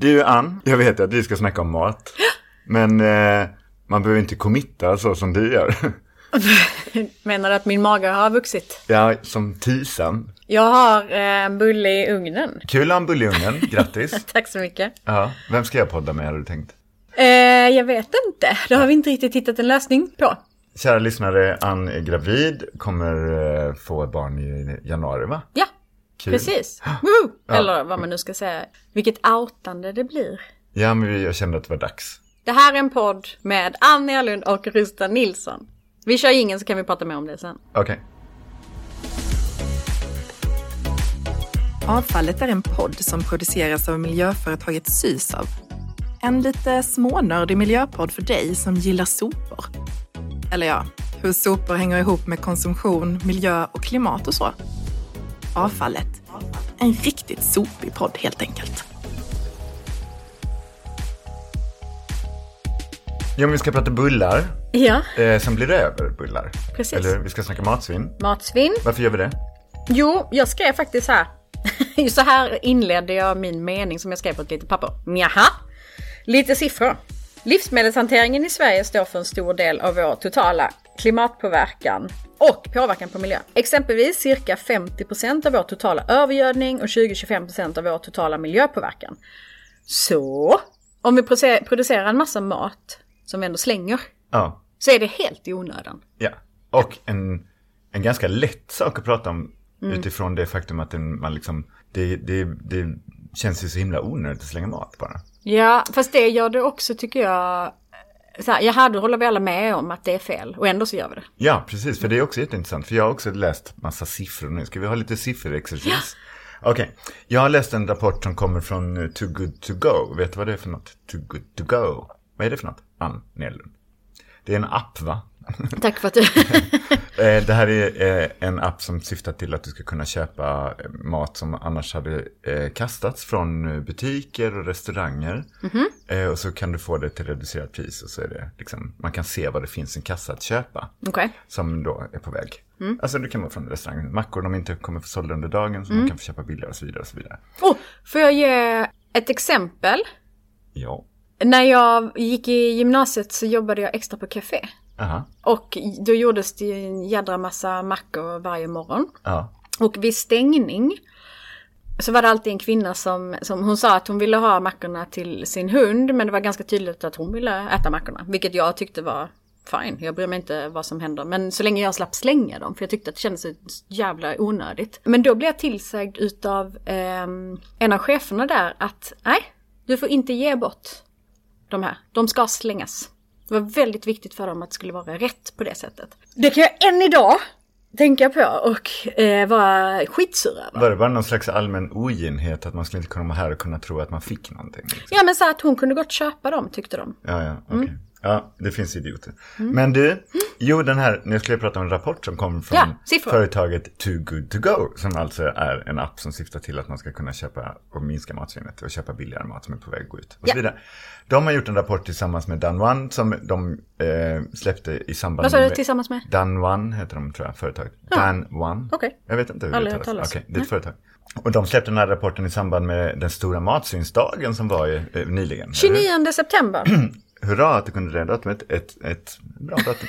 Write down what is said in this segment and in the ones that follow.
Du Ann, jag vet att vi ska snacka om mat. Men eh, man behöver inte committa så som du gör. Menar du att min mage har vuxit? Ja, som tisan. Jag har eh, en bulle i ugnen. Kul att ha en bulle i ugnen, grattis. Tack så mycket. Ja, vem ska jag podda med har du tänkt? Eh, jag vet inte. Det har vi inte riktigt hittat en lösning på. Kära lyssnare, Ann är gravid, kommer eh, få barn i januari va? Ja, Kul. precis. Woohoo! Eller vad man nu ska säga. Vilket outande det blir. Ja, men jag kände att det var dags. Det här är en podd med Ann Erlund och Rusta Nilsson. Vi kör ingen så kan vi prata mer om det sen. Okej. Avfallet är en podd som produceras av miljöföretaget Sysav. En lite smånördig miljöpodd för dig som gillar sopor. Eller ja, hur sopor hänger ihop med konsumtion, miljö och klimat och så. Avfallet. En riktigt sopig podd helt enkelt. Ja, men vi ska prata bullar. Ja, Eh, sen blir det över bullar. Precis. Eller vi ska snacka matsvinn. matsvinn. Varför gör vi det? Jo, jag skrev faktiskt så här. så här inledde jag min mening som jag skrev på ett litet papper. Jaha. Lite siffror. Livsmedelshanteringen i Sverige står för en stor del av vår totala klimatpåverkan och påverkan på miljön. Exempelvis cirka 50% av vår totala övergödning och 20-25% av vår totala miljöpåverkan. Så, om vi producerar en massa mat som vi ändå slänger Ja. så är det helt i onödan. Ja. Och en, en ganska lätt sak att prata om Mm. utifrån det faktum att den, man liksom, det, det, det känns ju så himla onödigt att slänga mat bara. Ja, fast det gör det också tycker jag. Så här, jaha, då håller vi alla med om att det är fel och ändå så gör vi det. Ja, precis, för det är också jätteintressant. För jag har också läst massa siffror nu. Ska vi ha lite sifferexercis? Okej, jag har läst en rapport som kommer från eh, Too Good To Go. Vet du vad det är för något? Too Good To Go. Vad är det för något? Ann Nedlund. Det är en app va? Tack för att du... Eh, Det här är eh, en app som syftar till att du ska kunna köpa eh, mat som annars hade kastats från butiker och restauranger. Eh, Och så kan du få det till reducerat pris och så är det liksom, man kan se vad det finns en kassa att köpa. Okej. Som då är på väg. Alltså det kan vara från restaurangen. Mackor de inte kommer få sålda under dagen så man kan få köpa billigare och så vidare. Och så vidare. Oh, får jag ge ett exempel? Ja. När jag gick i gymnasiet så jobbade jag extra på café. Aha. Och då gjordes det ju en jädra massa mackor varje morgon. Ja. Och vid stängning så var det alltid en kvinna som, som hon sa att hon ville ha mackorna till sin hund men det var ganska tydligt att hon ville äta mackorna. Vilket jag tyckte var fine, jag bryr mig inte vad som händer. Men så länge jag slapp slänga dem för jag tyckte att det kändes jävla onödigt. Men då blev jag tillsagd utav ehm, en av cheferna där att nej, du får inte ge bort de här. De ska slängas. Det var väldigt viktigt för dem att det skulle vara rätt på det sättet. Det kan jag än idag tänka på och eh, vara skitsur över. Var det bara någon slags allmän oginhet att man skulle inte komma här och kunna tro att man fick någonting? Liksom? Ja men så att hon kunde gott köpa dem tyckte de. Ja, ja, okej. Mm. Ja, det finns idioter. Men du, jo den här, nu skulle jag prata om en rapport som kommer från Ja, företaget Too Good To Go. Som alltså är en app som syftar till att man ska kunna köpa och minska matsvinnet och köpa billigare mat som är på väg att gå ut. Och Ja. så vidare. De har gjort en rapport tillsammans med Dan One som de eh, släppte i samband Vad sa du med... tillsammans med? Dan One heter de tror jag, företaget. Dan One. Okej. Jag vet inte hur det uttalas. talas. Okej, det är ett företag. Och de släppte den här rapporten i samband med den stora matsynsdagen som var eh, nyligen. eller hur? 29 september. Hurra att du kunde det datumet. Ett, ett bra datum.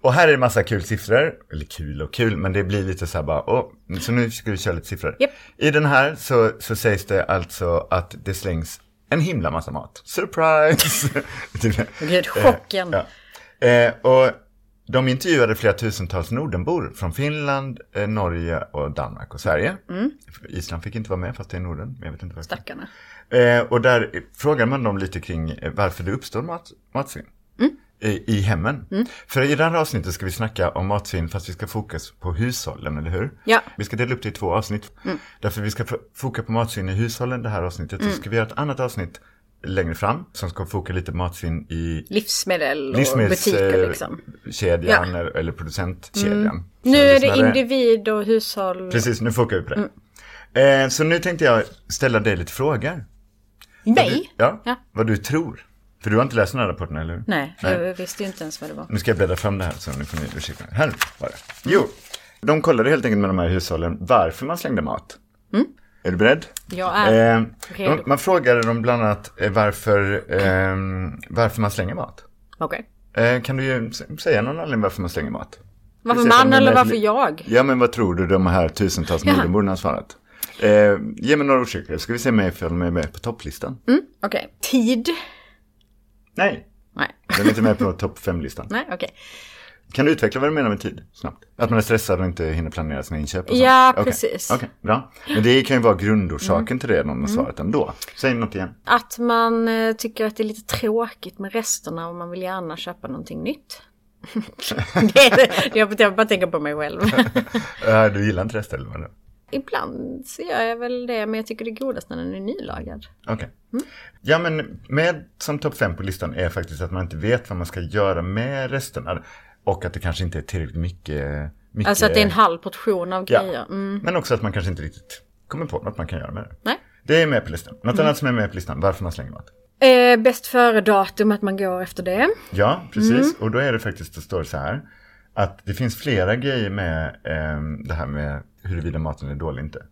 Och här är det massa kul siffror. Eller kul och kul, men det blir lite så här bara, åh, så nu ska vi köra lite siffror. Japp. I den här så, så sägs det alltså att det slängs en himla massa mat. Surprise! Typ. Gud, chocken. Ja. Eh, och de intervjuade flera tusentals Nordenbor från Finland, eh, Norge och Danmark och Sverige. Island fick inte vara med fast det är Norden, jag vet inte varför. Stackarna. Eh, och där frågar man dem lite kring eh, varför det uppstår mat, matsvinn. I, I hemmen. För i det här avsnittet ska vi snacka om matsvinn fast vi ska fokus på hushållen, eller hur? Ja. Vi ska dela upp det i två avsnitt. Därför vi ska f- foka på matsvinn i hushållen det här avsnittet. Så ska vi göra ett annat avsnitt längre fram som ska foka lite på matsvinn i Livsmedel och butiker liksom. Ja. eller, producentkedjan. Så Nu är det individ och hushåll. Precis, nu fokar vi på det. Eh, så nu tänkte jag ställa dig lite frågor. Nej. Ja, Ja. vad du tror. För du har inte läst den här rapporten, eller hur? Nej, Nej. jag visste ju inte ens vad det var. Nu ska jag bläddra fram det här så nu får ni ursäkta mig. Här var det. Jo, de kollade helt enkelt med de här hushållen varför man slängde mat. Är du beredd? Jag är Eh, redo. de, man frågade dem bland annat eh, varför, eh, varför man slänger mat. Okej. Eh, kan du ju säga någon anledning varför man slänger mat? Varför man eller varför jag? Ja, men vad tror du de här tusentals. Nordenborna har svarat? Eh, ge mig några orsaker, ska vi se ifall de är med på topplistan? Mm, Okej. Tid? Nej, Nej. den är inte med på topp fem-listan. Nej, okej. Kan du utveckla vad du menar med tid snabbt? Att man är stressad och inte hinner planera sina inköp och? Ja, Okej, precis. Okej, bra. Men det kan ju vara grundorsaken till det, någon har svarat ändå. Säg något igen. Att man eh, tycker att det är lite tråkigt med resterna och man vill gärna köpa någonting nytt. det är. Jag jag bara tänker på mig själv. Du gillar inte vad? Ibland så gör jag väl det, men jag tycker det är godast när den är nylagad. Okej. Ja, men med som topp fem på listan är faktiskt att man inte vet vad man ska göra med resterna. Och att det kanske inte är tillräckligt mycket. mycket Alltså att det är en halv portion av Ja. grejer. Mm. Men också att man kanske inte riktigt kommer på något man kan göra med det. Nej. Det är med på listan. Något annat som är med på listan, varför man slänger mat. Eh, bäst före-datum, att man går efter det. Ja, precis. Och då är det faktiskt, det står så här. Att det finns flera grejer med ehm, det här med huruvida maten är dålig eller inte.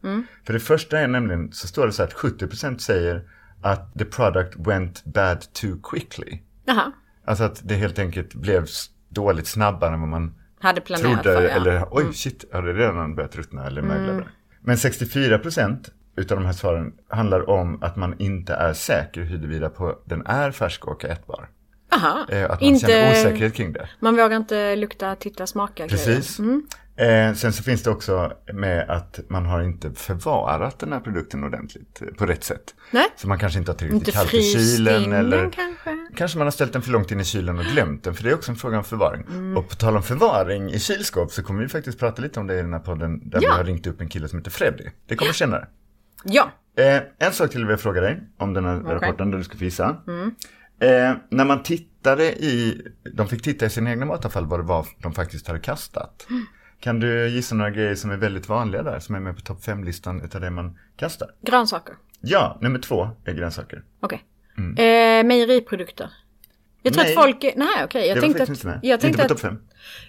För det första är nämligen, så står det så att 70% säger att the product went bad too quickly. Jaha. Alltså att det helt enkelt blev dåligt snabbare än vad man Hade planerat trodde. för, ja. Mm. Eller oj, shit, har det redan börjat ruttna eller mögla? Men 64% utav de här svaren handlar om att man inte är säker huruvida på den är färsk och ätbar. Aha. Eh, Att man Inte, känner osäkerhet kring det. man vågar inte lukta, titta, smaka Precis. Mm. Eh, sen så finns det också med att man har inte förvarat den här produkten ordentligt eh, på rätt sätt. Nej. Så man kanske inte har tillräckligt Inte kallt i kylen eller kanske. kanske man har ställt den för långt in i kylen och glömt den. För det är också en fråga om förvaring. Mm. Och på tal om förvaring i kylskåp så kommer vi faktiskt prata lite om det i den här podden där Ja. vi har ringt upp en kille som heter Freddy. Det kommer senare. Ja. Eh, en sak till vill jag fråga dig om den här rapporten där du ska få gissa. Eh, när man tittade i, de fick titta i sina egna matavfall vad det var de faktiskt hade kastat. Kan du gissa några grejer som är väldigt vanliga där, som är med på topp 5-listan utav det man kastar? Grönsaker. Ja, nummer två är grönsaker. Okej. Eh, mejeriprodukter. Jag tror Nej. att folk... Nej, okej. Jag det var tänkte faktiskt att... inte med. Jag inte tänkte på att, topp 5.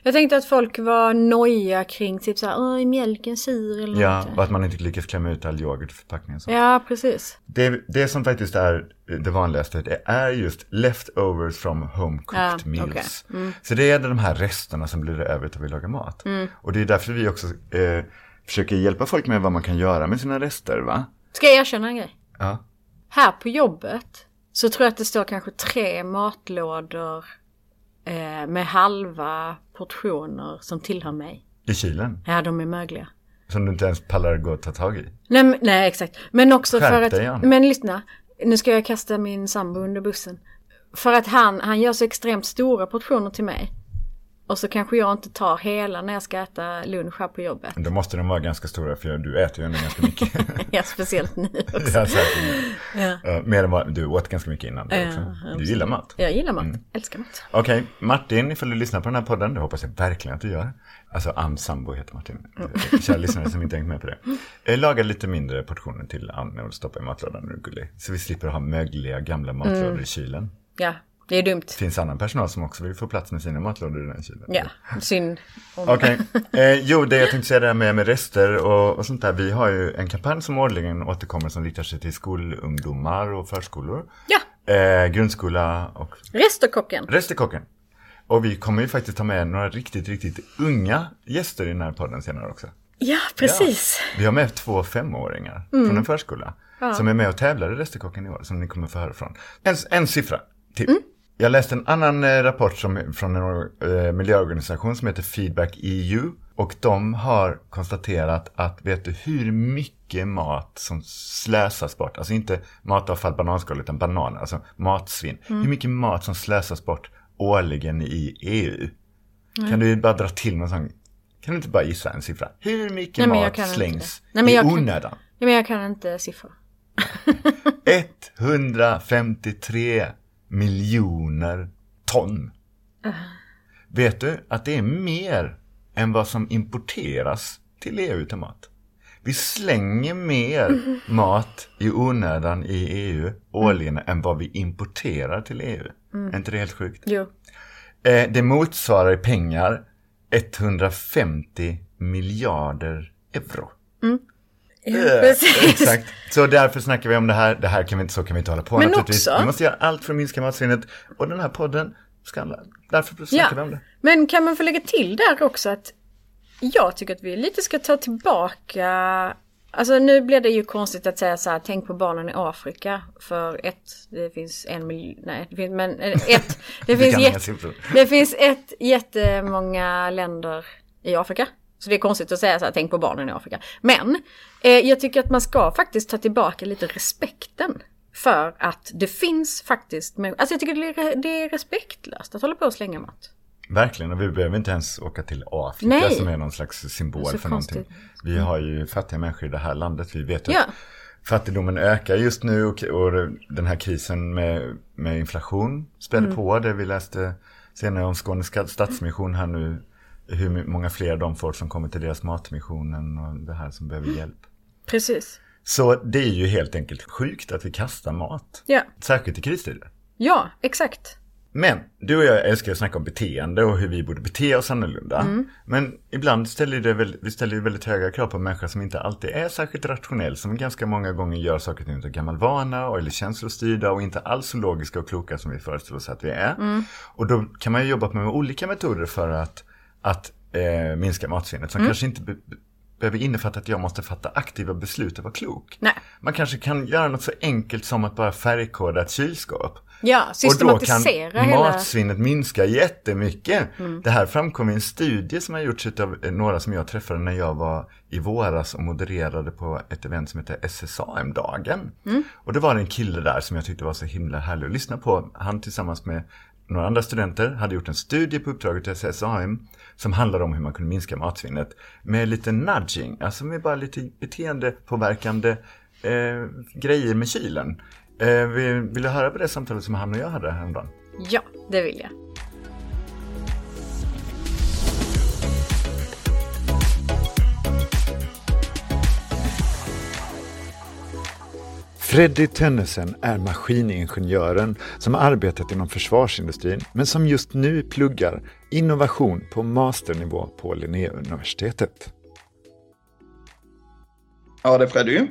Jag tänkte att folk var nojiga kring typ såhär, åh, är mjölken sur eller Ja, något. och att man inte lyckas klämma ut all yoghurt i förpackningen. så. Ja, precis. Det, det som faktiskt är det vanligaste det är just leftovers from home cooked Ja, meals. okej. Mm. Så det är de här resterna som blir över till vi lagar mat. Och det är därför vi också eh, försöker hjälpa folk med vad man kan göra med sina rester. va? Ska jag erkänna en grej? Ja. Här på jobbet så tror jag att det står kanske tre matlådor eh, med halva portioner som tillhör mig. I kylen. Ja, de är mögliga. Som du inte ens pallar gå och ta tag i. Nej, nej exakt. Men också Skärp för att... Anna. men lyssna. Nu ska jag kasta min sambo under bussen. För att han, han gör så extremt stora portioner till mig. Och så kanske jag inte tar hela när jag ska äta lunch här på jobbet. Då måste de vara ganska stora för du äter ju ändå ganska mycket. Ja, speciellt nu också. ja. Ja. Ja, mer än vad du åt ganska mycket innan. också. Du gillar mat. Jag gillar mat. Mm. Älskar mat. Okej, Martin, ifall du lyssnar på den här podden, det hoppas jag verkligen att du gör. Alltså Ann Sambo heter Martin. Eh, Kära lyssnare som inte hängt med på det. Eh, Laga lite mindre portioner till Ann och stoppa i matlådan när du är gullig. Så vi slipper ha mögliga gamla matlådor Mm. i kylen. Ja, det är dumt. Det finns annan personal som också vill få plats med sina matlådor i den kylen. Ja, synd. Okej, eh, jo det jag tänkte säga det här med, med rester och, och sånt där. Vi har ju en kampanj som årligen återkommer som riktar sig till skolungdomar och förskolor. Ja, Eh, grundskola och Resterkocken. Resterkocken. Och vi kommer ju faktiskt ha med några riktigt, riktigt unga gäster i den här podden senare också. Ja, precis. Vi har med två femåringar Mm. från en förskola. Som är med och tävlar i Resterkocken i år, som ni kommer få höra från. En, en siffra till. Mm. Jag läste en annan eh, rapport som, från en eh, miljöorganisation som heter Feedback EU. Och de har konstaterat att, vet du hur mycket mat som slösas bort, alltså inte matavfall, bananskal, utan bananer, alltså matsvinn. Mm. Hur mycket mat som slösas bort årligen i EU? Kan du bara dra till någon sån, kan du inte bara gissa en siffra? Hur mycket Nej, mat slängs. Nej, men i jag kan- onödan? Ja, men jag kan inte siffror. 153 miljoner ton. Vet du att det är mer än vad som importeras till EU till mat? Vi slänger mer mat i onödan i EU årligen än vad vi importerar till EU. Är inte det helt sjukt? Jo. Eh, det motsvarar i pengar 150 miljarder euro. Ja, Eh, precis. Exakt. Så därför snackar vi om det här. Det här kan vi inte, så kan vi inte hålla på Men också- Vi måste göra allt för att minska matsvinnet. Och den här podden ska därför snackar vi om det. Men kan man få lägga till där också att jag tycker att vi lite ska ta tillbaka Alltså nu blir det ju konstigt att säga så här, tänk på barnen i Afrika. För ett, det finns en miljon, nej det finns, men eh, ett, det finns, siffror. det finns ett jättemånga länder i Afrika. Så det är konstigt att säga så här, tänk på barnen i Afrika. Men eh, jag tycker att man ska faktiskt ta tillbaka lite respekten. För att det finns faktiskt, människor- alltså jag tycker det är, det är respektlöst att hålla på och slänga mat. Verkligen, och vi behöver inte ens åka till Afrika Nej. som är någon slags symbol för konstigt. någonting. Vi har ju fattiga människor i det här landet. Vi vet ju Ja. att fattigdomen ökar just nu och, och den här krisen med, med inflation späder Mm. på det. Vi läste senare om Skånes stadsmission här nu. Hur många fler de får som kommer till deras matmissionen och det här som behöver hjälp. Precis. Så det är ju helt enkelt sjukt att vi kastar mat. Ja, Särskilt i kristider. ja exakt. Men du och jag älskar att snacka om beteende och hur vi borde bete oss annorlunda. Men ibland ställer det väl, vi ställer väldigt höga krav på människor som inte alltid är särskilt rationell. Som ganska många gånger gör saker och ting av gammal vana och eller känslostyrda och inte alls så logiska och kloka som vi föreställer oss att vi är. Och då kan man ju jobba med olika metoder för att, att eh, minska matsvinnet. Som kanske inte be, be, behöver innefatta att jag måste fatta aktiva beslut och vara klok. Nej. Man kanske kan göra något så enkelt som att bara färgkoda ett kylskåp. Ja, Och då systematisera kan hela... matsvinnet minska jättemycket. Det här framkom i en studie som har gjorts av eh, några som jag träffade när jag var i våras och modererade på ett event som heter SSAM-dagen. Och det var en kille där som jag tyckte var så himla härlig att lyssna på. Han tillsammans med några andra studenter hade gjort en studie på uppdraget till SSAM som handlade om hur man kunde minska matsvinnet med lite nudging, alltså med bara lite beteendepåverkande eh, grejer med kylen. Eh, vill, vill du höra på det samtalet som han och jag hade häromdagen? Ja, det vill jag. Freddy Tönnesen är maskiningenjören som arbetat inom försvarsindustrin men som just nu pluggar innovation på masternivå på Linnéuniversitetet. Ja, det är Freddy.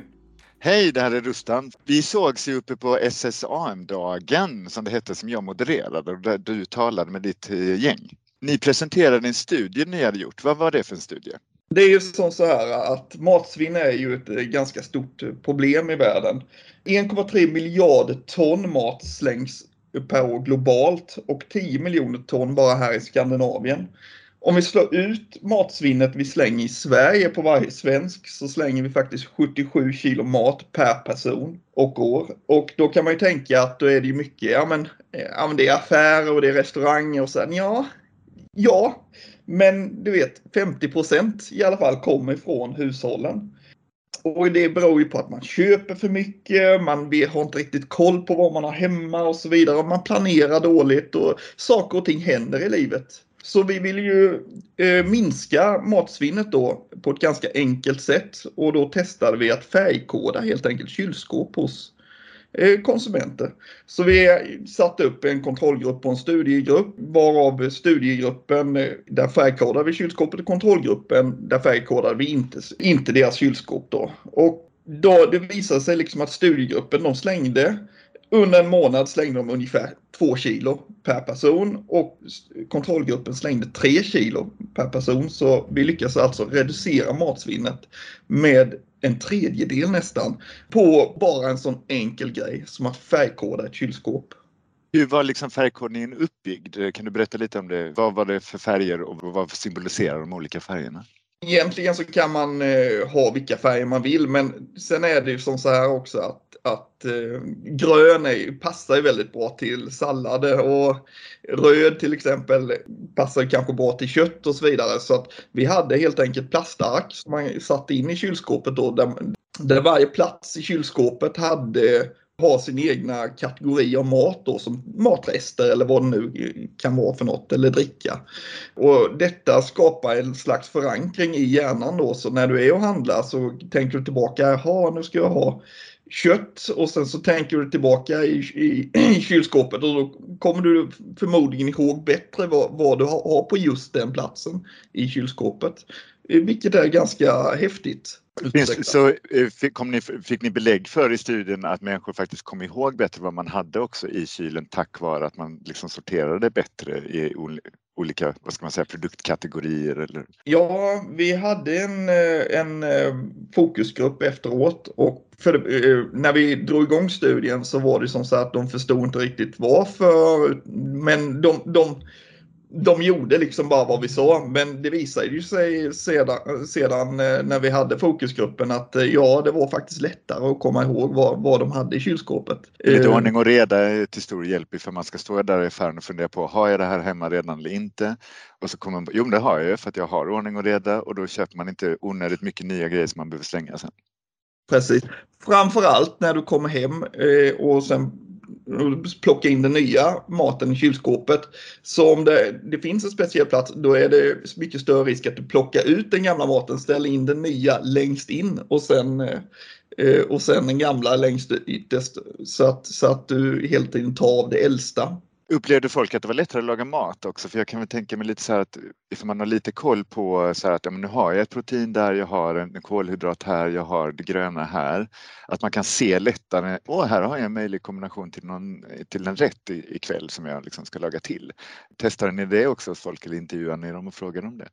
Hej, det här är Rustan. Vi sågs ju uppe på SSAM-dagen som det hette som jag modererade och där du talade med ditt eh, gäng. Ni presenterade en studie ni hade gjort. Vad var det för en studie? Det är ju som så här att matsvinn är ju ett eh, ganska stort eh, problem i världen. 1,3 miljarder ton mat slängs per år globalt och 10 miljoner ton bara här i Skandinavien. Om vi slår ut matsvinnet vi slänger i Sverige på varje svensk så slänger vi faktiskt 77 kilo mat per person och år. Och då kan man ju tänka att då är det ju mycket, ja men, eh, ja, men det är affärer och det är restauranger och sen. Ja, ja, men du vet 50 procent i alla fall kommer ifrån hushållen. Och det beror ju på att man köper för mycket, man har inte riktigt koll på vad man har hemma och så vidare. Man planerar dåligt och saker och ting händer i livet. Så vi vill ju eh, minska matsvinnet då på ett ganska enkelt sätt. Och då testade vi att färgkoda helt enkelt kylskåp hos Eh, konsumenter. Så vi satte upp en kontrollgrupp och en studiegrupp varav studiegruppen, eh, där färgkodade vi kylskåpet och kontrollgruppen, där färgkodade vi inte, inte deras kylskåp då. Och då det visade sig liksom att studiegruppen, de slängde under en månad slängde de ungefär 2 kilo per person och kontrollgruppen slängde 3 kilo per person. Så vi lyckas alltså reducera matsvinnet med en tredjedel nästan på bara en sån enkel grej som att färgkoda ett kylskåp. Hur var liksom färgkodningen uppbyggd? Kan du berätta lite om det? Vad var det för färger och vad symboliserar de olika färgerna? Egentligen så kan man eh, ha vilka färger man vill men sen är det ju som så här också att, att eh, grön är, passar ju väldigt bra till sallader och röd till exempel passar kanske bra till kött och så vidare. Så att vi hade helt enkelt plastark som man satte in i kylskåpet då där, där varje plats i kylskåpet hade har sin egna kategori av mat då som matrester eller vad det nu kan vara för något eller dricka. Och detta skapar en slags förankring i hjärnan då så när du är och handlar så tänker du tillbaka, jaha nu ska jag ha kött och sen så tänker du tillbaka i, i, i kylskåpet och då kommer du förmodligen ihåg bättre vad, vad du har, har på just den platsen i kylskåpet vilket är ganska häftigt. Finns, så fick, ni, fick ni belägg för i studien att människor faktiskt kom ihåg bättre vad man hade också i kylen tack vare att man liksom sorterade bättre i olika vad ska man säga, produktkategorier? Eller? Ja, vi hade en, en fokusgrupp efteråt och för, när vi drog igång studien så var det som så att de förstod inte riktigt varför. Men de, de de gjorde liksom bara vad vi sa, men det visade ju sig sedan, sedan eh, när vi hade fokusgruppen att eh, ja, det var faktiskt lättare att komma ihåg vad, vad de hade i kylskåpet. Lite eh, ordning och reda är till stor hjälp för man ska stå där i affären och fundera på, har jag det här hemma redan eller inte? Och så kommer man, jo det har jag ju för att jag har ordning och reda och då köper man inte onödigt mycket nya grejer som man behöver slänga sen. Precis. Framförallt när du kommer hem och sen plocka in den nya maten i kylskåpet. Så om det, det finns en speciell plats då är det mycket större risk att du plockar ut den gamla maten, ställer in den nya längst in och sen, eh, och sen den gamla längst ytterst. Så att, så att du hela tiden tar av det äldsta. Upplevde folk att det var lättare att laga mat också? För jag kan väl tänka mig lite så här att ifall man har lite koll på så här att ja, men nu har jag ett protein där, jag har en kolhydrat här, jag har det gröna här. Att man kan se lättare, åh här har jag en möjlig kombination till, någon, till en rätt ikväll som jag liksom ska laga till. Testar ni det också hos folk eller intervjuar ni dem och frågar om det?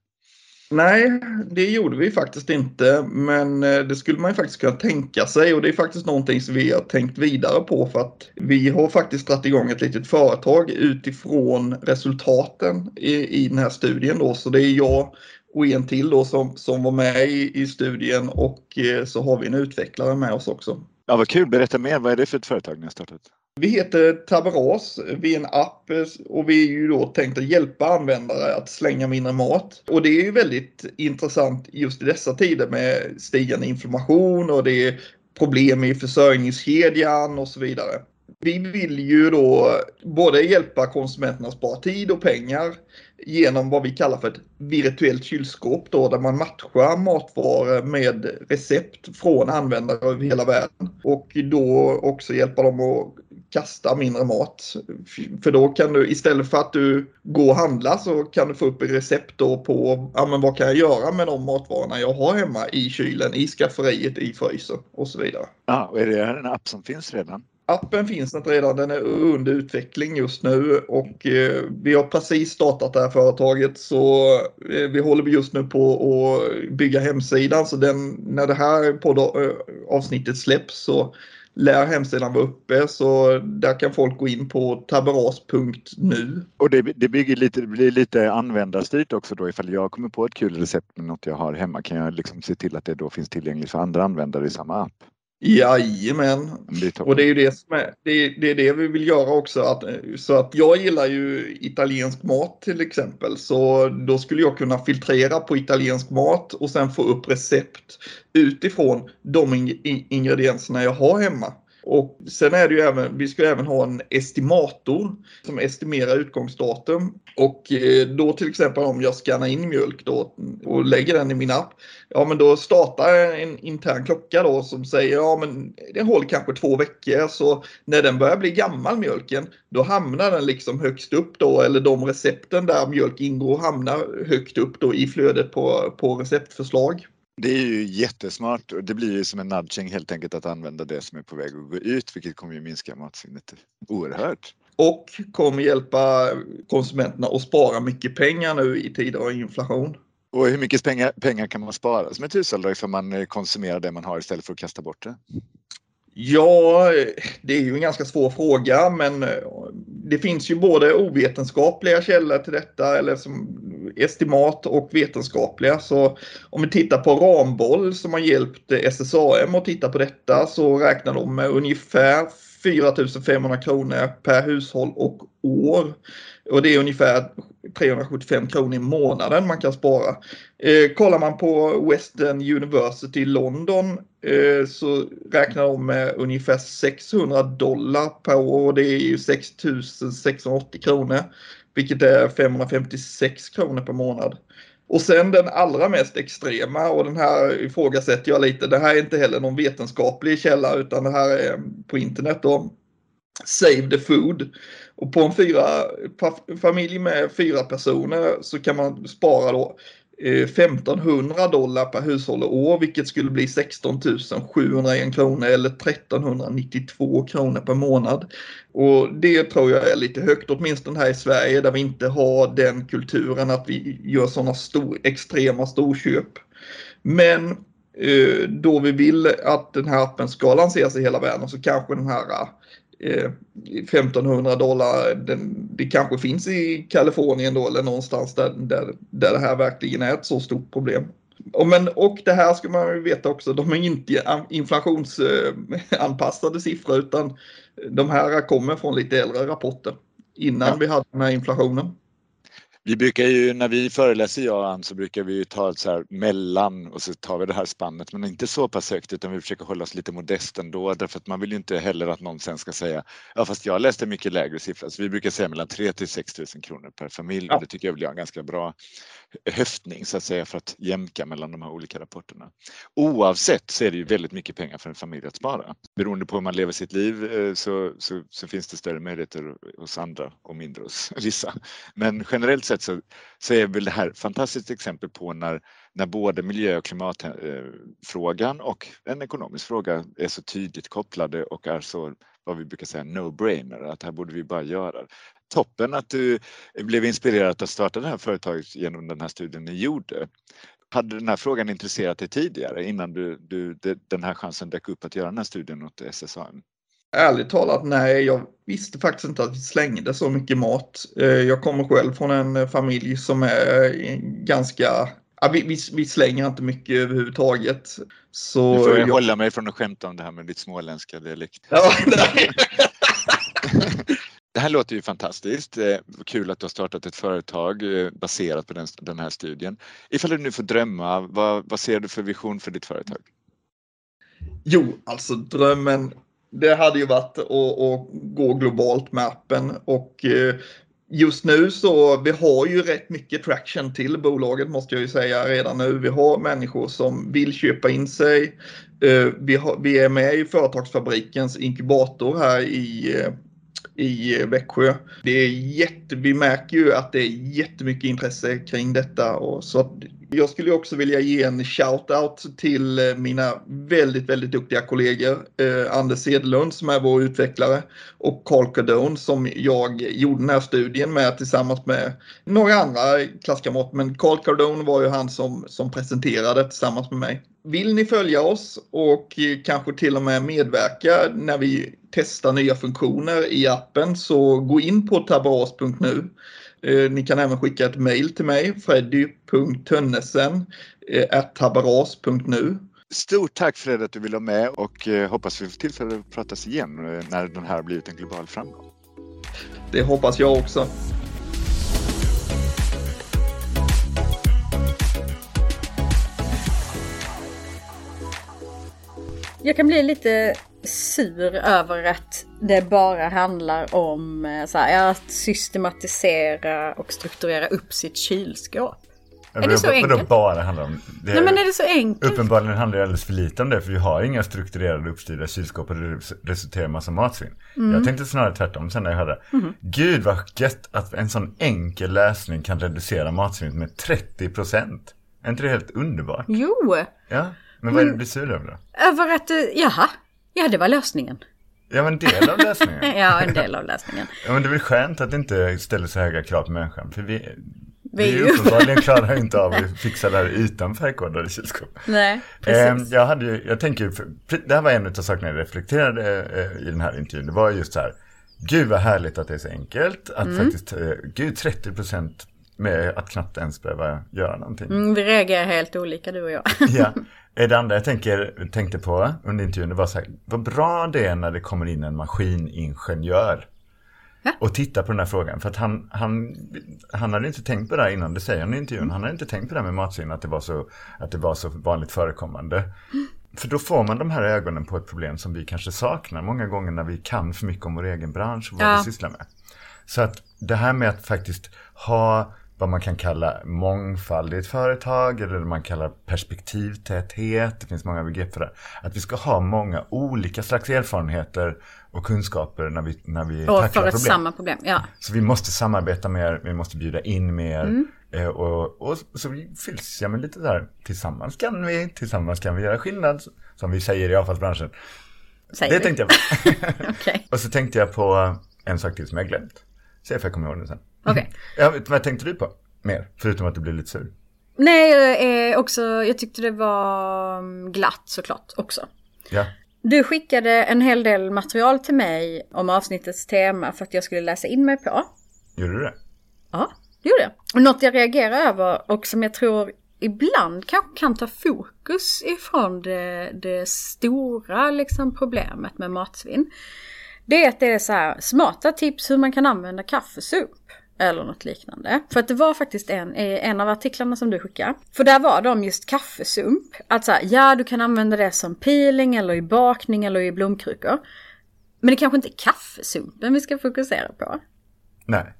Nej, det gjorde vi faktiskt inte, men eh, det skulle man ju faktiskt kunna tänka sig. Och det är faktiskt någonting som vi har tänkt vidare på. För att vi har faktiskt dragit igång ett litet företag utifrån resultaten i, i den här studien då, så det är jag och en till då som, som var med i, i studien. Och eh, så har vi en utvecklare med oss också. Ja, vad kul, berätta mer, vad är det för ett företag ni har startat? Vi heter Tabaras. vi är en app och vi är ju då tänkt att hjälpa användare att slänga mindre mat. Och det är ju väldigt intressant just i dessa tider med stigande inflammation och det är problem i försörjningskedjan och så vidare. Vi vill ju då både hjälpa konsumenterna att spara tid och pengar genom vad vi kallar för ett virtuellt kylskåp då, där man matchar matvaror med recept från användare över hela världen. Och då också hjälpa dem att kasta mindre mat. För då kan du istället för att du går och handlar så kan du få upp recept då på ja, men vad kan jag göra med de matvarorna jag har hemma i kylen, i skafferiet, i frysen och så vidare. Ja, och är det en app som finns redan? Appen finns inte redan, den är under utveckling just nu och eh, vi har precis startat det här företaget så eh, vi håller just nu på att bygga hemsidan så den, när det här poddavsnittet släpps så lär hemsidan vara uppe så där kan folk gå in på taberas.nu. Och det, det bygger lite, det blir lite användarstyrt också då ifall jag kommer på ett kul recept med något jag har hemma kan jag liksom se till att det då finns tillgängligt för andra användare i samma app. Jajamän. Och det är ju det som är, det är, det är det vi vill göra också. Att, så att jag gillar ju italiensk mat till exempel. Så då skulle jag kunna filtrera på italiensk mat och sen få upp recept utifrån de ingredienserna jag har hemma. Och sen är det ju även, vi ska även ha en estimator som estimerar utgångsdatum. Och eh, då till exempel om jag skannar in mjölk då och lägger den i min app. Ja men då startar en intern klocka då som säger ja men den håller kanske två veckor så när den börjar bli gammal mjölken då hamnar den liksom högst upp då eller de recepten där mjölk ingår hamnar högt upp då i flödet på, på receptförslag. Det är ju jättesmart och det blir ju som en nudging helt enkelt att använda det som är på väg att gå ut vilket kommer ju minska matsvinnet oerhört. Och kommer hjälpa konsumenterna att spara mycket pengar nu i tider av inflation. Och hur mycket pengar, pengar kan man spara som ett hushåll ifall man konsumerar det man har istället för att kasta bort det? Ja, det är ju en ganska svår fråga, men eh, det finns ju både ovetenskapliga källor till detta, eller som estimat och vetenskapliga. Så om vi tittar på Ramboll som har hjälpt SSAM att titta på detta så räknar de med ungefär 4 500 kronor per hushåll och år. Och det är ungefär 375 kronor i månaden man kan spara. Eh, kollar man på Western University i London eh, så räknar de med ungefär 600 dollar per år. och Det är ju 6 680 kronor. Vilket är 556 kronor per månad. Och sen den allra mest extrema och den här ifrågasätter jag lite. Det här är inte heller någon vetenskaplig källa utan det här är eh, på internet då. Save the food. Och på en fyra, familj med fyra personer så kan man spara då Eh, 1500 dollar per hushåll och år, vilket skulle bli 16 701 kronor eller 1392 kronor per månad. Och det tror jag är lite högt, åtminstone här i Sverige där vi inte har den kulturen att vi gör sådana stor, extrema storköp. Men eh, då vi vill att den här appen ska lanseras i hela världen så kanske den här 1500 eh, dollar, den, det kanske finns i Kalifornien då eller någonstans där, där, där det här verkligen är ett så stort problem. Och, men, och det här ska man ju veta också, de är inte inflationsanpassade siffror utan de här kommer från lite äldre rapporter innan ja. vi hade den här inflationen. Vi brukar ju när vi föreläser jag och Ann så brukar vi ta ett så här mellan och så tar vi det här spannet men inte så pass högt utan vi försöker hålla oss lite modest ändå därför att man vill ju inte heller att någon sen ska säga ja fast jag läste mycket lägre siffra så vi brukar säga mellan 3 till 6 000 kronor per familj och det tycker jag blir en ganska bra höftning så att säga för att jämka mellan de här olika rapporterna. Oavsett så är det ju väldigt mycket pengar för en familj att spara. Beroende på hur man lever sitt liv eh, så, så, så finns det större möjligheter hos andra och mindre hos vissa. Men generellt sett så, så är väl det här ett fantastiskt exempel på när, när både miljö och klimatfrågan och en ekonomisk fråga är så tydligt kopplade och är så vad vi brukar säga no-brainer, att här borde vi bara göra. Toppen att du blev inspirerad att starta det här företaget genom den här studien ni gjorde. Hade den här frågan intresserat dig tidigare innan du, du, den här chansen dök upp att göra den här studien åt SSAM? Ärligt talat, nej, jag visste faktiskt inte att vi slängde så mycket mat. Eh, jag kommer själv från en familj som är ganska Ja, vi, vi, vi, slänger inte mycket överhuvudtaget. Så nu får jag, jag hålla mig från att skämta om det här med ditt småländska dialekt. Ja, det här låter ju fantastiskt. Eh, kul att du har startat ett företag eh, baserat på den, den här studien. Ifall du nu får drömma, vad, vad ser du för vision för ditt företag? Jo, alltså drömmen det hade ju varit att, att gå globalt med appen och eh, just nu så vi har ju rätt mycket traction till bolaget måste jag ju säga redan nu. Vi har människor som vill köpa in sig. Vi, har, vi är med i Företagsfabrikens inkubator här i i eh, Växjö. Det är jätte, vi märker ju att det är jättemycket intresse kring detta och så jag skulle också vilja ge en shout-out till eh, mina väldigt, väldigt duktiga kollegor. Eh, Anders Edlund som är vår utvecklare och Carl Cardone som jag gjorde den här studien med tillsammans med några andra klasskamrater. Men Carl Cardone var ju han som, som presenterade tillsammans med mig. Vill ni följa oss och kanske till och med medverka när vi testar nya funktioner i appen så gå in på tabaras.nu Eh, ni kan även skicka ett mail till mig, freddy.tönnesen eh, tabaras.nu. Stort tack Fred att du ville vara med och eh, hoppas vi får tillfälle att pratas igen när den här har blivit en global framgång. Det hoppas jag också. Jag kan bli lite sur över att det bara handlar om eh, så här, att systematisera och strukturera upp sitt kylskåp. är det så enkelt? Vadå bara handlar om? Det, Nej men är det så enkelt? Uppenbarligen handlar det alldeles för lite om det för vi har inga strukturerade uppstyrda kylskåp och det resulterar i massa matsvinn. Mm. Jag tänkte snarare tvärtom sen när jag hörde. Mm. Gud vad gött att en sån enkel lösning kan reducera matsvinnet med 30 procent. Är inte det helt underbart? Jo! Ja, men vad är det du blir sur över då? Över att, jaha, Ja, det var lösningen. Ja, men en del av lösningen. ja, en del av lösningen. ja, men det är väl skönt att inte ställa så höga krav på människan. För vi, vi, vi uppenbarligen klarar inte av att fixa det här utan färgkodade kylskåp. Nej, precis. Eh, jag, hade ju, jag tänker, det här var en av sakerna jag reflekterade eh, i den här intervjun. Det var just så här, gud vad härligt att det är så enkelt. Att mm. faktiskt, eh, gud 30 procent med att knappt ens behöva göra någonting. Mm, vi reagerar helt olika du och jag. ja. Det andra jag tänker, tänkte på under intervjun det var så här, vad bra det är när det kommer in en maskiningenjör. Ja. Och tittar på den här frågan. För att han, han, han hade inte tänkt på det här innan, det säger han i intervjun. Han hade inte tänkt på det här med matsvinn, att det var så, att det var så vanligt förekommande. Mm. För då får man de här ögonen på ett problem som vi kanske saknar många gånger när vi kan för mycket om vår egen bransch och vad ja. vi sysslar med. Så att det här med att faktiskt ha vad man kan kalla mångfald i ett företag eller det man kallar perspektivtäthet. Det finns många begrepp för det. Att vi ska ha många olika slags erfarenheter och kunskaper när vi, när vi och tacklar problem. samma problem, ja. Så vi måste samarbeta mer, vi måste bjuda in mer. Mm. Eh, och, och så fylls jag med lite där, tillsammans kan vi, tillsammans kan vi göra skillnad, som vi säger i avfallsbranschen. Säger Det vi. tänkte jag på. Okej. och så tänkte jag på en sak till som jag glömt. Se if jag kommer ihåg det sen. Okej. Ja, vet- vad tänkte du på? Mer? Förutom att du blev lite sur. Nej, eh, också, jag tyckte det var mm, glatt såklart också. Ja. Du skickade en hel del material till mig om avsnittets tema för att jag skulle läsa in mig på. Gjorde du det? Ja, det gjorde jag. Och något jag reagerar över och som jag tror ibland kanske kan ta fokus ifrån det, det stora liksom, problemet med matsvinn. Det är att det är så här smarta tips hur man kan använda kaffesump. Eller något liknande. För att det var faktiskt en, eh, en av artiklarna som du skickade. För där var de just kaffesump. Att så här, ja du kan använda det som peeling eller i bakning eller i blomkrukor. Men det kanske inte är kaffesumpen vi ska fokusera på. Nej.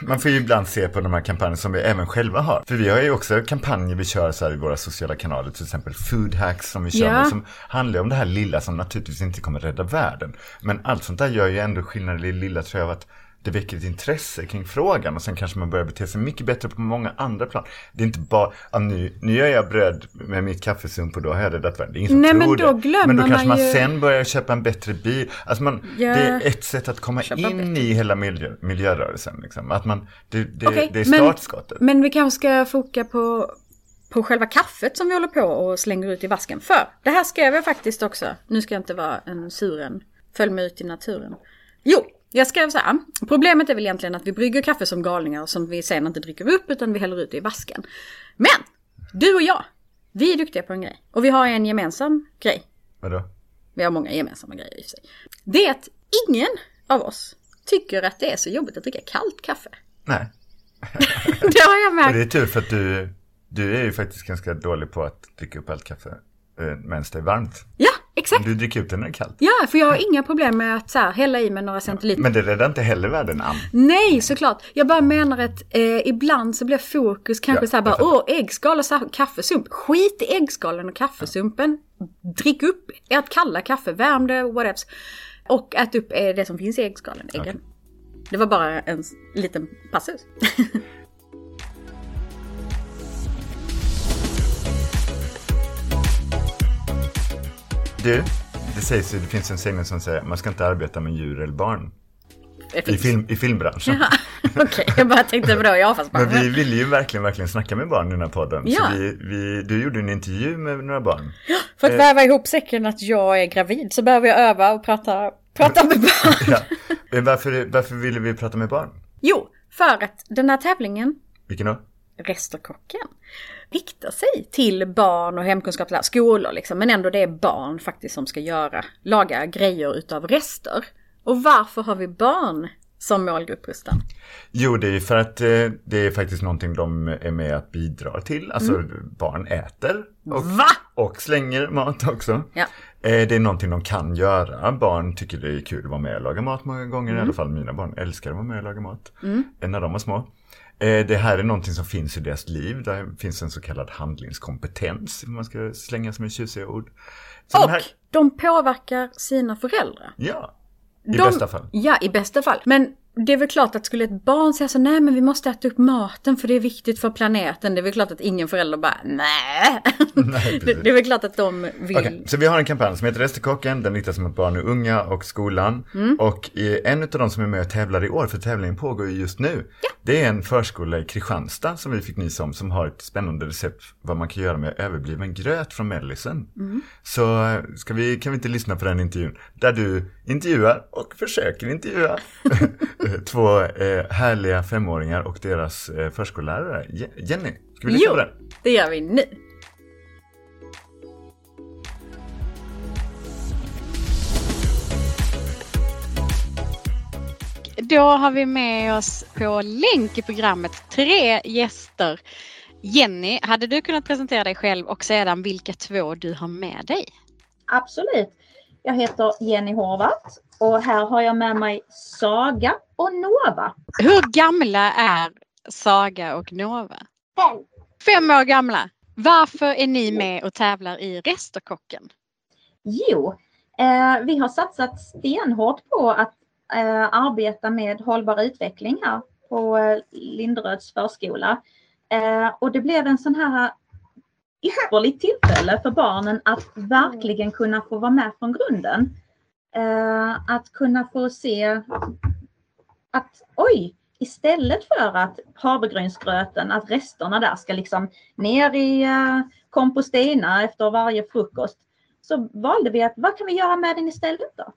Man- får ju ibland se på de här kampanjerna som vi även själva har. För vi har ju också kampanjer vi kör så här i våra sociala kanaler, till exempel food hacks som vi kör med, som handlar om det här lilla som naturligtvis inte kommer rädda världen. Men allt sånt där gör ju ändå skillnad i det lilla tror jag att det väcker ett intresse kring frågan och sen kanske man börjar bete sig mycket bättre på många andra plan. Det är inte bara, nu, nu gör jag bröd med mitt kaffesump och då har jag räddat världen. Det är ingen som Nej, tror men då det. glömmer men då kanske man man ju- sen börjar köpa en bättre bil. Alltså man, Ja. det är ett sätt att komma Köpa in bättre. i hela miljö, miljörörelsen. Liksom. Att man, det, det, Okej, det är men- startskottet. Men vi kanske ska foka på, på själva kaffet som vi håller på och slänger ut i vasken. För det här skrev jag faktiskt också. Nu ska jag inte vara en suren. Följ mig ut i naturen. Jo, jag skrev så här. Problemet är väl egentligen att vi brygger kaffe som galningar som vi sen inte dricker upp utan vi häller ut det i vasken. Men! Du och jag, vi är duktiga på en grej. Och vi har en gemensam grej. Vadå? Vi har många gemensamma grejer i och för sig. Det är att ingen av oss tycker att det är så jobbigt att dricka kallt kaffe. Nej. Det har jag märkt. Och det är tur för att du, du är ju faktiskt ganska dålig på att dricka upp allt kaffe eh, medan det är varmt. Ja, exakt. Du dricker ut det när det är kallt. Ja, för jag har inga problem med att så här, hälla i mig några centiliter. Men det räddar inte heller världen, Ann. Nej, såklart. Jag bara menar att eh, ibland så blir fokus kanske Ja, så här bara, åh, äggskal och kaffesump. Skit i äggskalen och kaffesumpen. Drick upp ert kalla kaffe, värm det, whatevs. Och ät upp eh, det som finns i äggskalen, äggen. Det var bara en liten passus. Du, det sägs ju, det finns en sägning som säger man ska inte arbeta med djur eller barn. I, film, i filmbranschen. Ja, Okej, jag bara tänkte på det i Men vi ville ju verkligen, verkligen snacka med barn i den här podden. Ja. Så vi, vi, du gjorde en intervju med några barn. För att väva ihop säcken att jag är gravid så behöver jag öva och prata, prata med barn. Ja. Varför, varför ville vi prata med barn? Jo, för att den här tävlingen, Vilken då? Resterkocken, riktar sig till barn och hemkunskapslärare, skolor liksom, men ändå det är barn faktiskt som ska göra, laga grejer utav rester. Och varför har vi barn som målgrupp, Rustan? Jo, det är för att eh, det är faktiskt någonting de är med att bidra till. Alltså barn äter och, och slänger mat också. Ja. Eh, det är någonting de kan göra. Barn tycker det är kul att vara med och laga mat många gånger. I alla fall mina barn älskar att vara med och laga mat. eh, När de var små. Eh, det här är någonting som finns i deras liv. Där finns en så kallad handlingskompetens. Om man ska slänga som en tjusiga ord. Så Och här, de påverkar sina föräldrar. ja, i de, bästa fall. Ja, i bästa fall. Men det är väl klart att skulle ett barn säga så nej men vi måste äta upp maten för det är viktigt för planeten. Det är väl klart att ingen förälder bara nej. Nej, det, är väl klart att de vill. Okej, så vi har en kampanj som heter Resterkocken. Den riktas mot barn och unga och skolan. Och i- en av de som är med och tävlar i år, för tävlingen pågår ju just nu. Det är en förskola i Kristianstad som vi fick nys om, som har ett spännande recept vad man kan göra med överbliven gröt från mellisen. Så eh, ska vi, kan vi inte lyssna på den intervjun? Där du intervjuar och försöker intervjua två eh, härliga femåringar och deras eh, förskollärare. Je- Jenny, ska vi lyssna Jo, på den? det gör vi nu. Då har vi med oss på länk i programmet tre gäster. Jenny, hade du kunnat presentera dig själv och sedan vilka två du har med dig? Absolut. Jag heter Jenny Horvath och här har jag med mig Saga och Nova. Hur gamla är Saga och Nova? Fem. Fem år gamla. Varför är ni med och tävlar i Resterkocken? Jo, eh, vi har satsat stenhårt på att Eh, arbeta med hållbar utveckling här på eh, Linderöds förskola. Eh, och det blev en sån här ypperligt tillfälle för barnen att verkligen kunna få vara med från grunden. Att kunna få se att oj, istället för att havregrynsgröten, att resterna där ska liksom ner i kompostina efter varje frukost, så valde vi att vad kan vi göra med den istället då?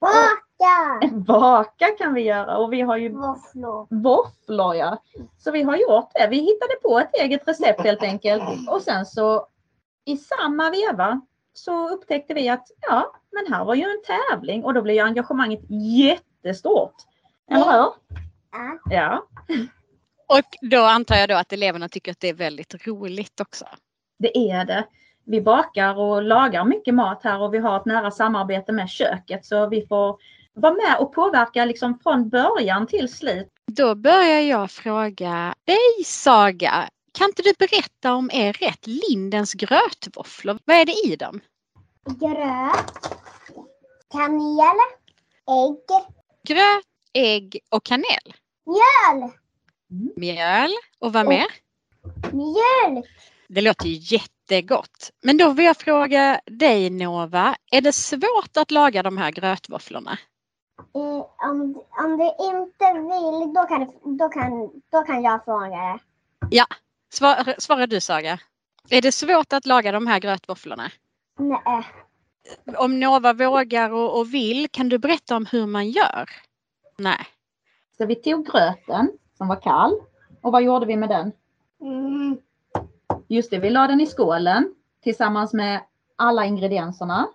Baka! Baka kan vi göra och vi har ju Våfflor. våfflor ja. Så vi har gjort det. Vi hittade på ett eget recept helt enkelt och sen så i samma veva så upptäckte vi att ja, men här var ju en tävling och då blev ju engagemanget jättestort. Eller hur? Ja. Ja, Och då antar jag då att eleverna tycker att det är väldigt roligt också. det är det. Vi bakar och lagar mycket mat här och vi har ett nära samarbete med köket så vi får vara med och påverka liksom från början till slut. Då börjar jag fråga dig Saga. Kan inte du berätta om er rätt Lindens grötvåfflor? Vad är det i dem? Gröt. Kanel. Ägg. Gröt, ägg och kanel. Mjöl. Mjöl och vad Och- mer? Mjölk. Det låter ju jättegott. Men då vill jag fråga dig Nova. Är det svårt att laga de här grötvåfflorna? Eh, om, om du inte vill, då kan, då, kan, då kan jag fråga det. Svar, svarar du Saga? Är det svårt att laga de här grötvåfflorna? Nej. Om Nova vågar och, och vill, kan du berätta om hur man gör? Nej. Så vi tog gröten som var kall och vad gjorde vi med den? Mm. Just det, vi la den i skålen tillsammans med alla ingredienserna.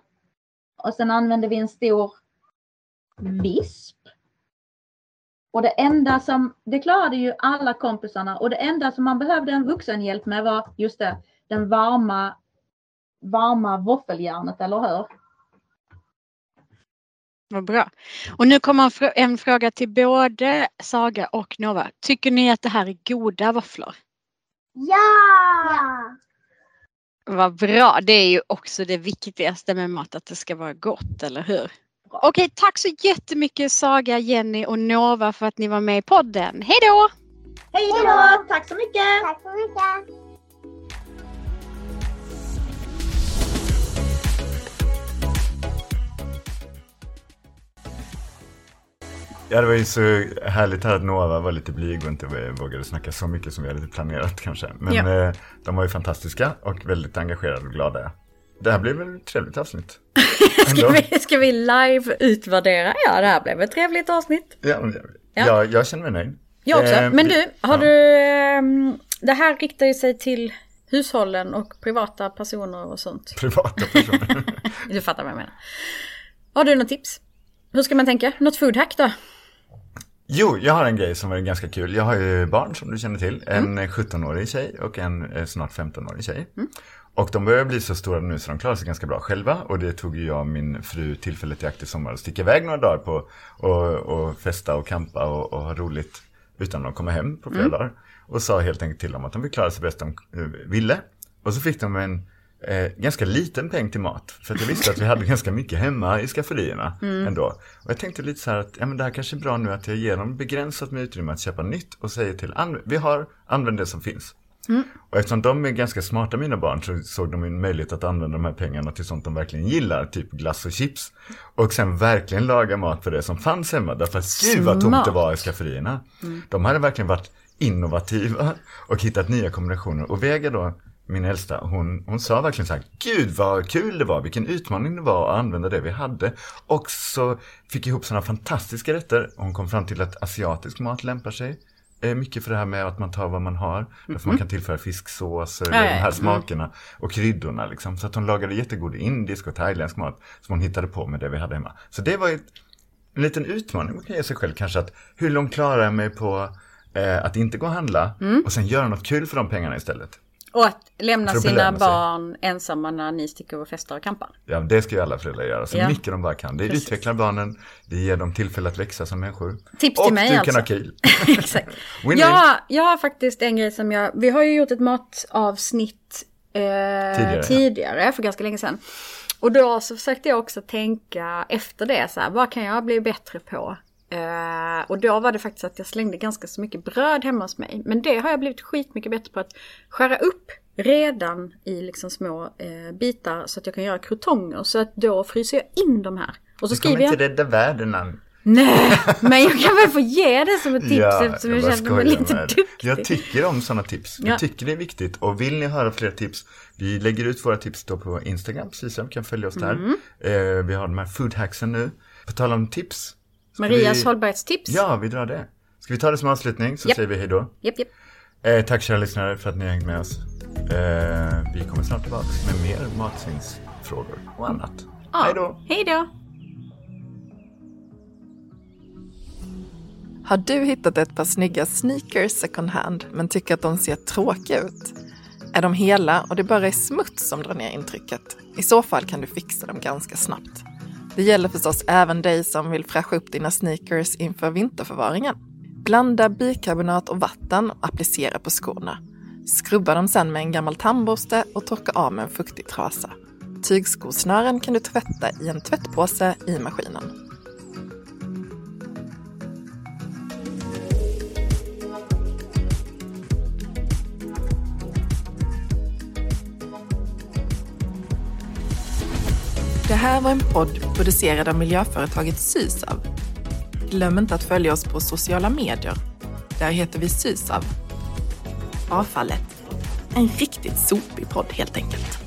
Och sen använde vi en stor visp. Och det enda som, det klarade ju alla kompisarna och det enda som man behövde en vuxenhjälp med var just det, den varma, varma våffeljärnet, eller hur? Vad bra. Och nu kommer en, en fråga till både Saga och Nova. Tycker ni att det här är goda våfflor? Ja! Vad bra. Det är ju också det viktigaste med mat, att det ska vara gott, eller hur? Okej, tack så jättemycket Saga, Jenny och Nova för att ni var med i podden. Hej då! Hej då! Tack så mycket! Tack så mycket. Ja, det var ju så härligt här att Nova var lite blyg och inte vågade snacka så mycket som vi hade planerat kanske. Men Ja. eh, de var ju fantastiska och väldigt engagerade och glada. Det här blev väl ett trevligt avsnitt? Ska vi, ska vi live utvärdera? Ja, det här blev ett trevligt avsnitt. Ja, Ja. ja. jag känner mig nöjd. Jag också. Eh, Men du, har ja. du... ehm, Det här riktar ju sig till hushållen och privata personer och sånt. Privata personer. Du fattar vad jag menar. Har du något tips? Hur ska man tänka? Något foodhack då? Jo, jag har en grej som är ganska kul. Jag har ju barn som du känner till. En Mm. eh, 17-årig tjej och en eh, snart 15-årig tjej. Och de börjar bli så stora nu så de klarar sig ganska bra själva. Och det tog ju jag och min fru tillfället i akt i sommar att sticka iväg några dagar på och, och festa och campa och, och ha roligt utan att komma hem på flera dagar. Och sa helt enkelt till dem att de fick klara sig bäst de eh, ville. Och så fick de en eh, ganska liten peng till mat. För att jag visste att vi hade ganska mycket hemma i skafferierna ändå. Och jag tänkte lite så här att ja, men det här kanske är bra nu att jag ger dem begränsat med utrymme att köpa nytt och säger till vi har, använd det som finns. Och eftersom de är ganska smarta mina barn så såg de en möjlighet att använda de här pengarna till sånt de verkligen gillar, typ glass och chips. Och sen verkligen laga mat för det som fanns hemma, därför att gud vad tomt det var i skafferierna. De hade verkligen varit innovativa och hittat nya kombinationer. Och Vega då, min äldsta, hon, hon sa verkligen så här, gud vad kul det var, vilken utmaning det var att använda det vi hade. Och så fick ihop sådana fantastiska rätter. Hon kom fram till att asiatisk mat lämpar sig. eh, Mycket för det här med att man tar vad man har. Därför man kan tillföra fisksås och Ja, ja, de här Mm. smakerna och kryddorna liksom. Så att hon lagade jättegod indisk och thailändsk mat som hon hittade på med det vi hade hemma. Så det var ett, en liten utmaning man kan ge sig själv kanske att hur långt klarar jag mig på eh, att inte gå och handla Mm. och sen göra något kul för de pengarna istället. Och att lämna sina barn ensamma när ni sticker och festar och campar. Ja, det ska ju alla föräldrar göra så Ja. mycket de bara kan. Det Precis. utvecklar barnen, det ger dem tillfälle att växa som människor. Tips och till mig du alltså. kan ha kul. Exakt. Win-win. Jag, har faktiskt en grej som jag, vi har ju gjort ett matavsnitt eh, tidigare, ja. för ganska länge sedan. Och då så försökte jag också tänka efter det så här, vad kan jag bli bättre på Eh, och då var det faktiskt att jag slängde ganska så mycket bröd hemma hos mig. Men det har jag blivit skitmycket bättre på att skära upp redan i liksom små eh, bitar så att jag kan göra krutonger. Så att då fryser jag in de här. Och så Du kommer skriver jag... inte rädda världen Ann. Nej, men jag kan väl få ge det som ett tips eftersom jag, bara känner mig lite med duktig. Jag tycker om sådana tips. Ja. Jag tycker det är viktigt. Och vill ni höra fler tips, vi lägger ut våra tips då på Instagram, precis som kan följa oss där. Mm. Eh, vi har de här foodhacksen nu. På tal om tips. Ska Marias vi... hållbarhetstips. Ja, vi drar det. Ska vi ta det som avslutning så Japp. säger vi hej då. Japp, japp. Eh, tack kära lyssnare för att ni har hängt med oss. Eh, vi kommer snart tillbaka med mer matsvinnsfrågor och annat. Ja. Hej då! Hej då! Har du hittat ett par snygga sneakers second hand men tycker att de ser tråkiga ut? Är de hela och det bara är smuts som drar ner intrycket? I så fall kan du fixa dem ganska snabbt. Det gäller förstås även dig som vill fräscha upp dina sneakers inför vinterförvaringen. Blanda bikarbonat och vatten och applicera på skorna. Skrubba dem sen med en gammal tandborste och torka av med en fuktig trasa. Tygskosnören kan du tvätta i en tvättpåse i maskinen. Här var en podd producerad av miljöföretaget Sysav. Glöm inte att följa oss på sociala medier. Där heter vi Sysav. Avfallet. En riktigt sopig podd helt enkelt.